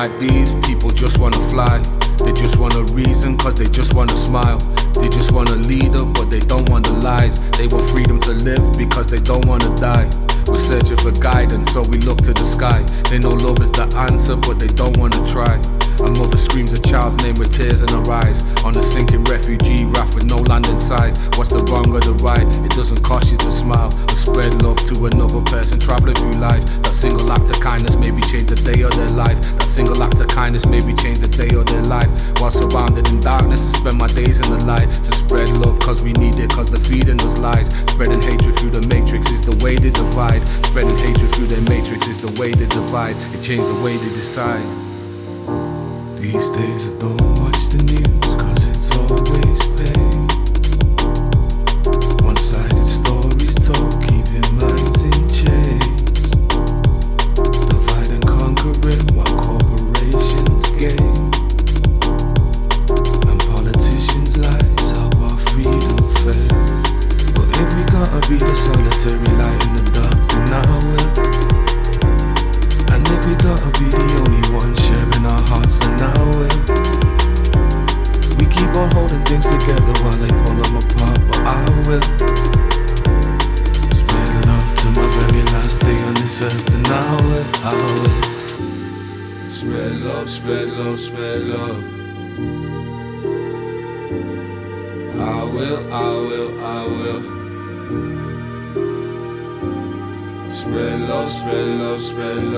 like these, people just wanna fly. They just want a reason, cause they just wanna smile. They just want a leader, but they don't want the lies. They want freedom to live because they don't wanna die. We're searching for guidance, so we look to the sky. They know love is the answer, but they don't wanna try. A mother screams a child's name with tears in her eyes. On a sinking refugee raft with no land in sight. What's the wrong or the right? It doesn't cost you to smile or spread love to another person traveling through life. That single act of kindness maybe change the day of their life. Single act of kindness maybe change the day or their life. While surrounded in darkness, I spend my days in the light to spread love cause we need it, cause the feeding us lies. Spreading hatred through the matrix is the way they divide. Spreading hatred through their matrix is the way they divide. It changed the way they decide. These days I don't watch the news cause it's always pain. One sided stories told, love,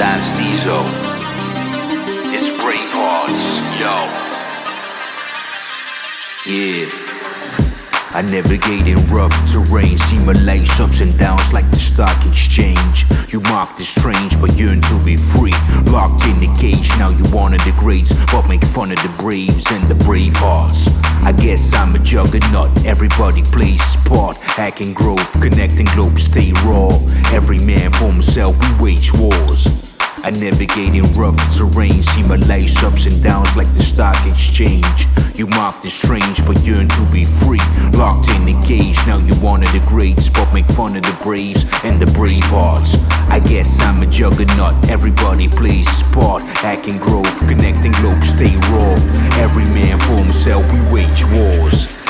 that's Diesel. It's Bravehearts, yo. Yeah. I navigate in rough terrain, see my life's ups and downs like the stock exchange. You mock the strange, but yearn to be free. Locked in the cage, now you of the greats, but make fun of the braves and the brave hearts. I guess I'm a juggernaut, everybody plays sport. Hacking growth, connecting globes, stay raw. Every man for himself, we wage wars. I navigate in rough terrain, see my life's ups and downs like the stock exchange. You mock the strange, but yearn to be free. Locked in the cage, now you of the greats, but make fun of the braves and the brave hearts. I guess I'm a juggernaut, everybody plays sport. Hacking growth, connecting globes, stay raw. Every man for himself, we wage wars.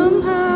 somehow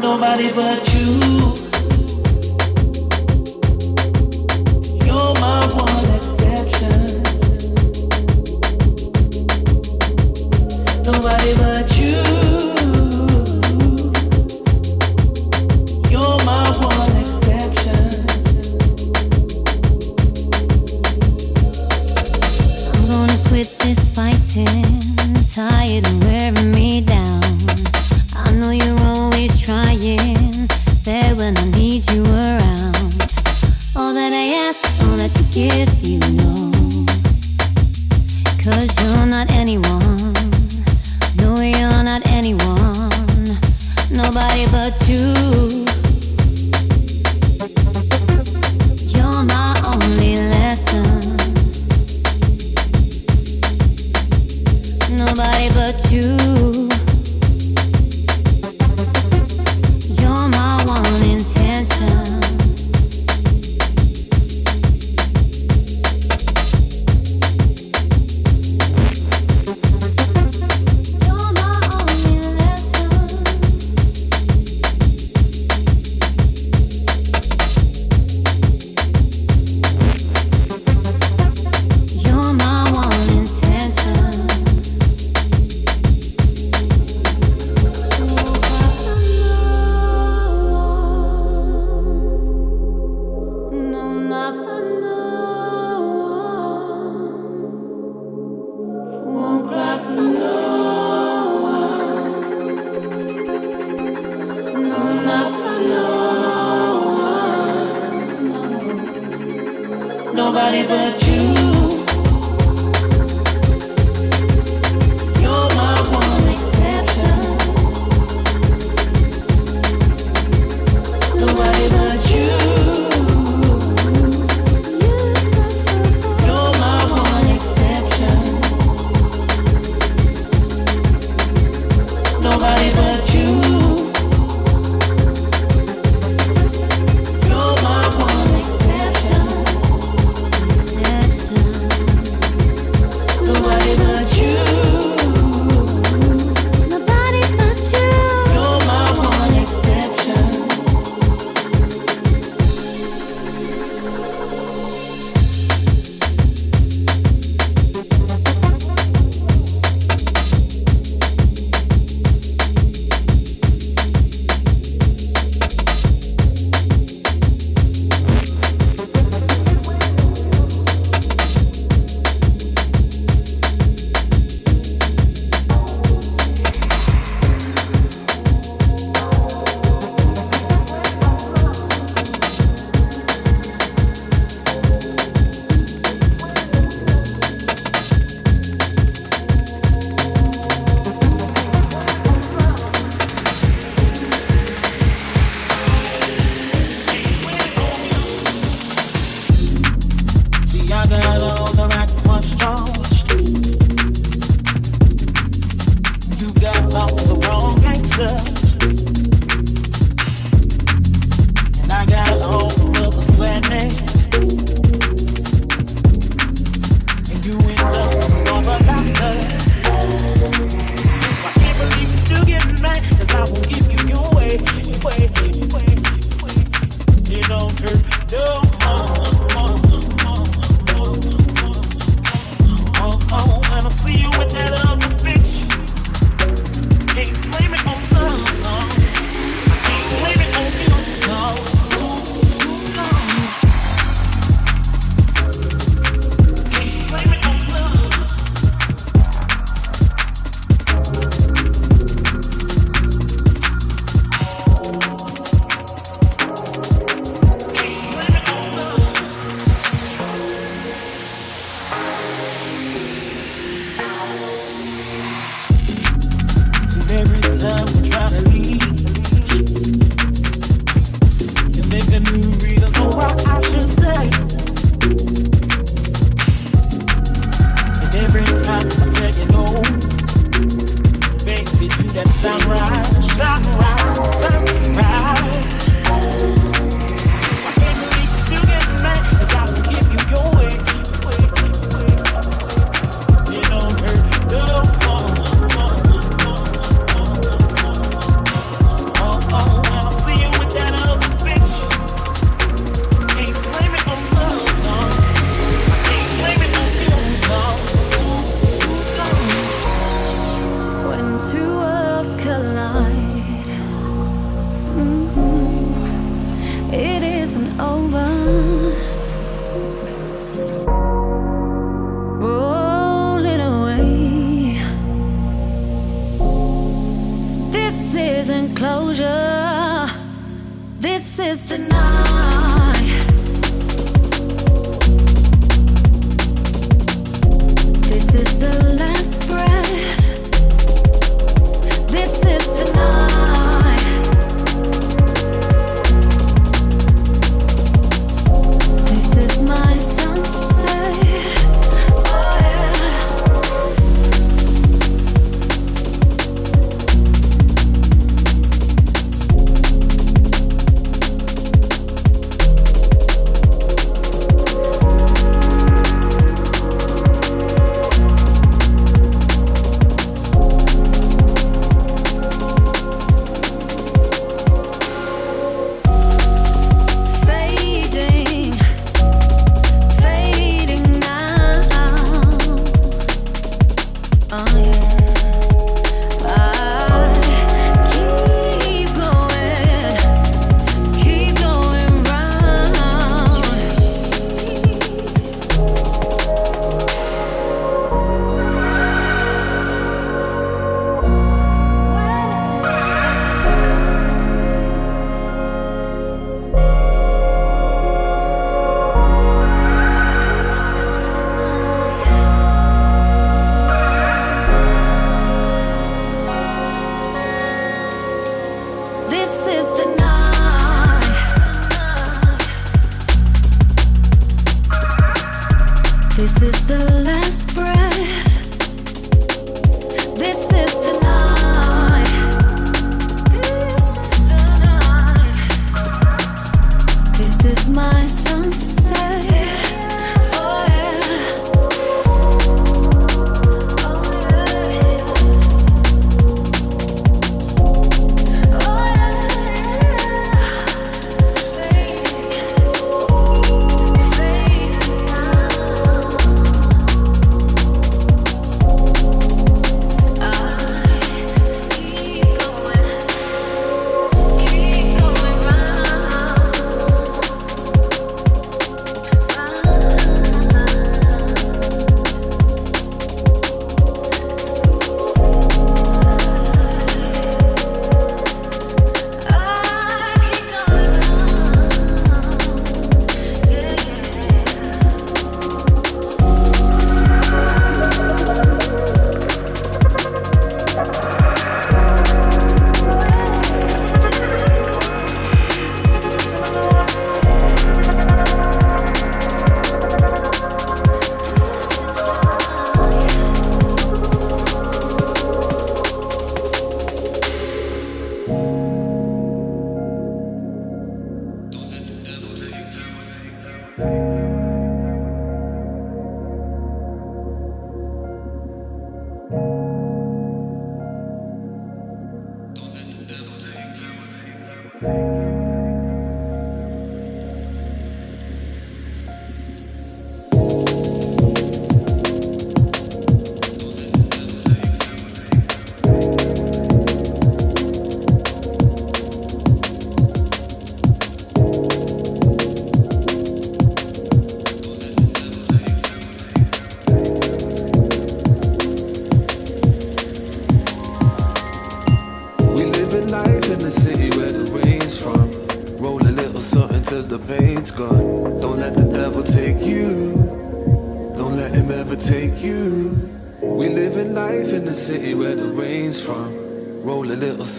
nobody but you.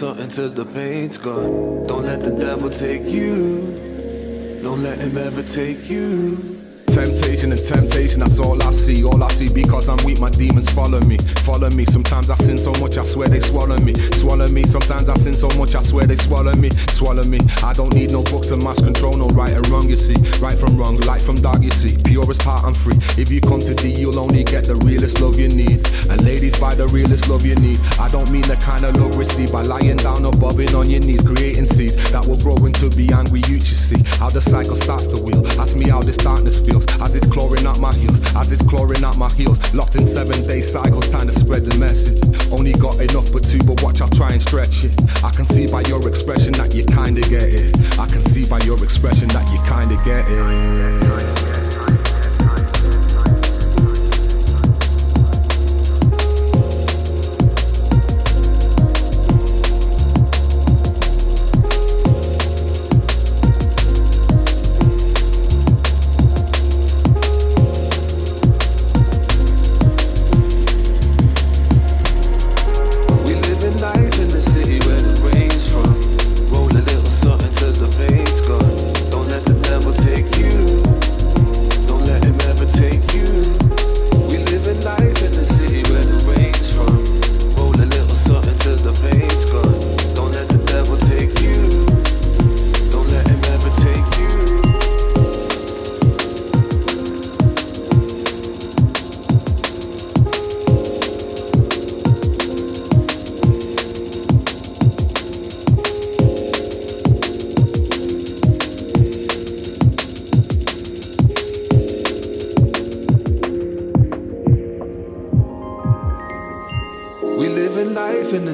Till the pain's gone. Don't let the devil take you. Don't let him ever take you. Temptation and temptation, that's all I see. All I see because I'm weak, my demons follow me. Follow me. Sometimes I sin so much, I swear they swallow me. Swallow me. Sometimes I sin so much, I swear they swallow me. Swallow me. I don't need no books of mass control, no right and wrong, you see. Right from wrong, light from dark, you see. Purest heart, I'm free. If you come to D, you'll only get the realest love you need. And ladies, buy the realest love you need. I don't mean the kind of love received by lying down or bobbing on your knees, creating seeds that will grow into be angry youth, you see. How the cycle starts to wheel. Ask me how this darkness feels as it's clawing out my heels, as it's clawing out my heels. Locked in seven day cycles, time to spread the message. Only got enough for two, but watch I try and stretch it. I can see by your expression that you kinda get it. I can see by your expression that you kinda get it.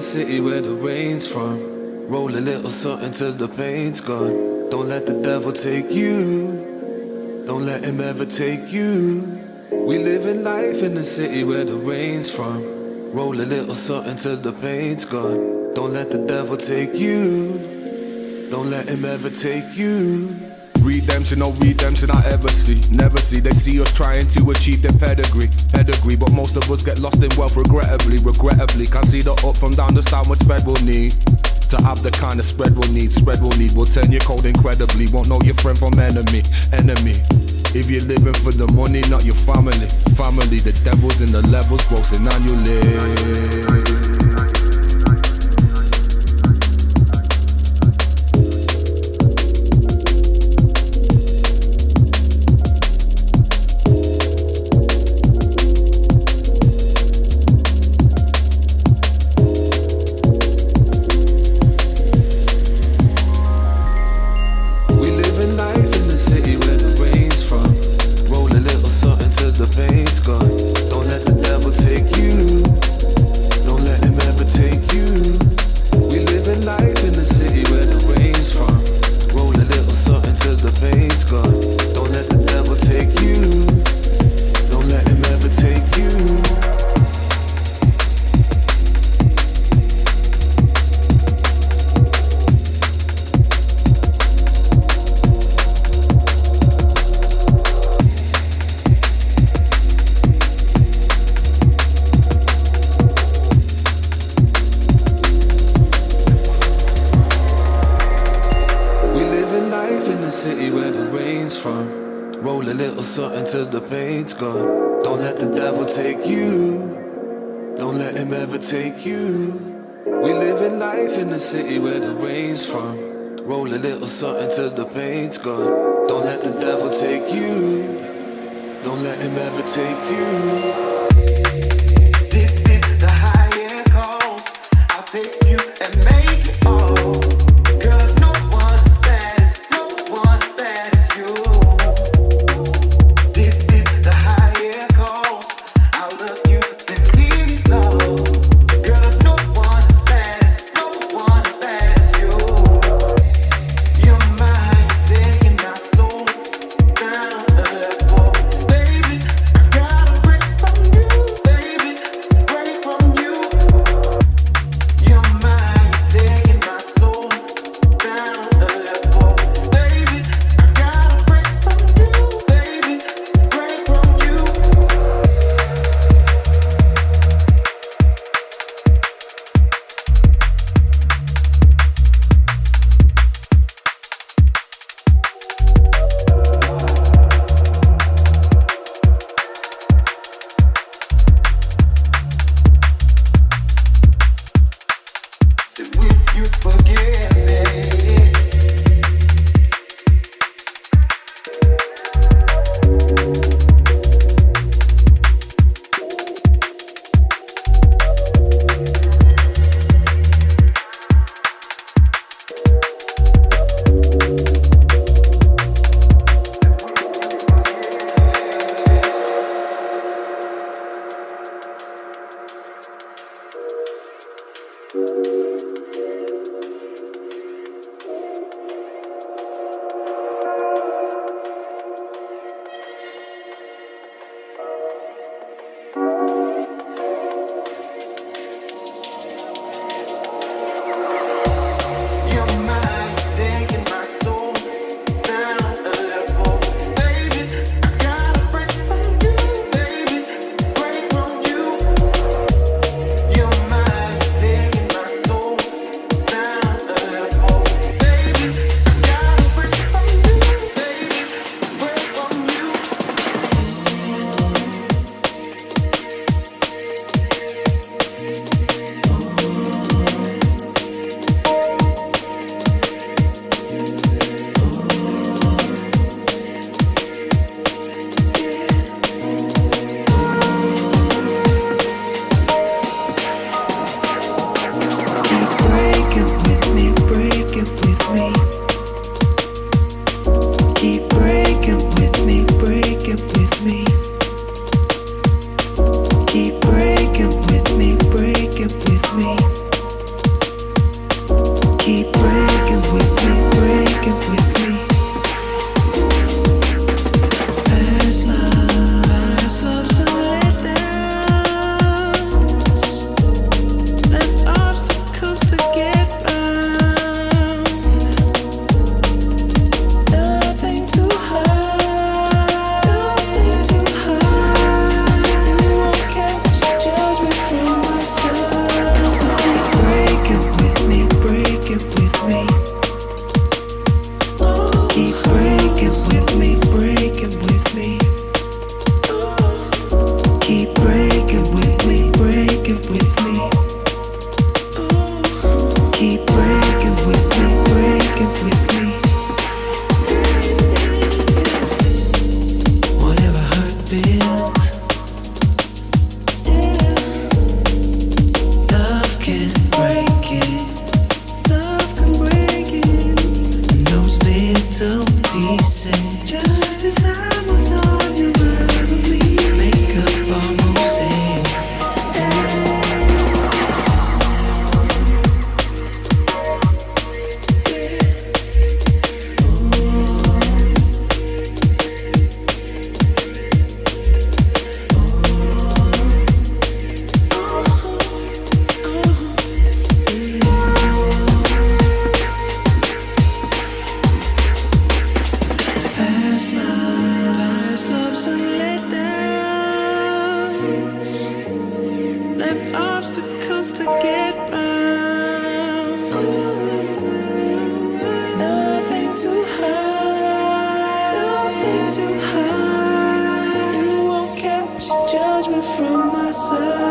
City where the rain's from. Roll a little something till the pain's gone. Don't let the devil take you. Don't let him ever take you. We living life in the city where the rain's from. Roll a little something till the pain's gone. Don't let the devil take you. Don't let him ever take you. Redemption, no redemption I ever see. Never see. They see us trying to achieve their pedigree. Pedigree, but most of us get lost in wealth regrettably. Regrettably, can't see the up from down, the how much spread we'll need. To have the kind of spread we'll need, spread we'll need will turn your cold incredibly. Won't know your friend from enemy, enemy. If you're living for the money, not your family. Family, the devil's in the levels, grossing annually. let him ever take you. to get by. Nothing to hide. You won't catch judgment from myself.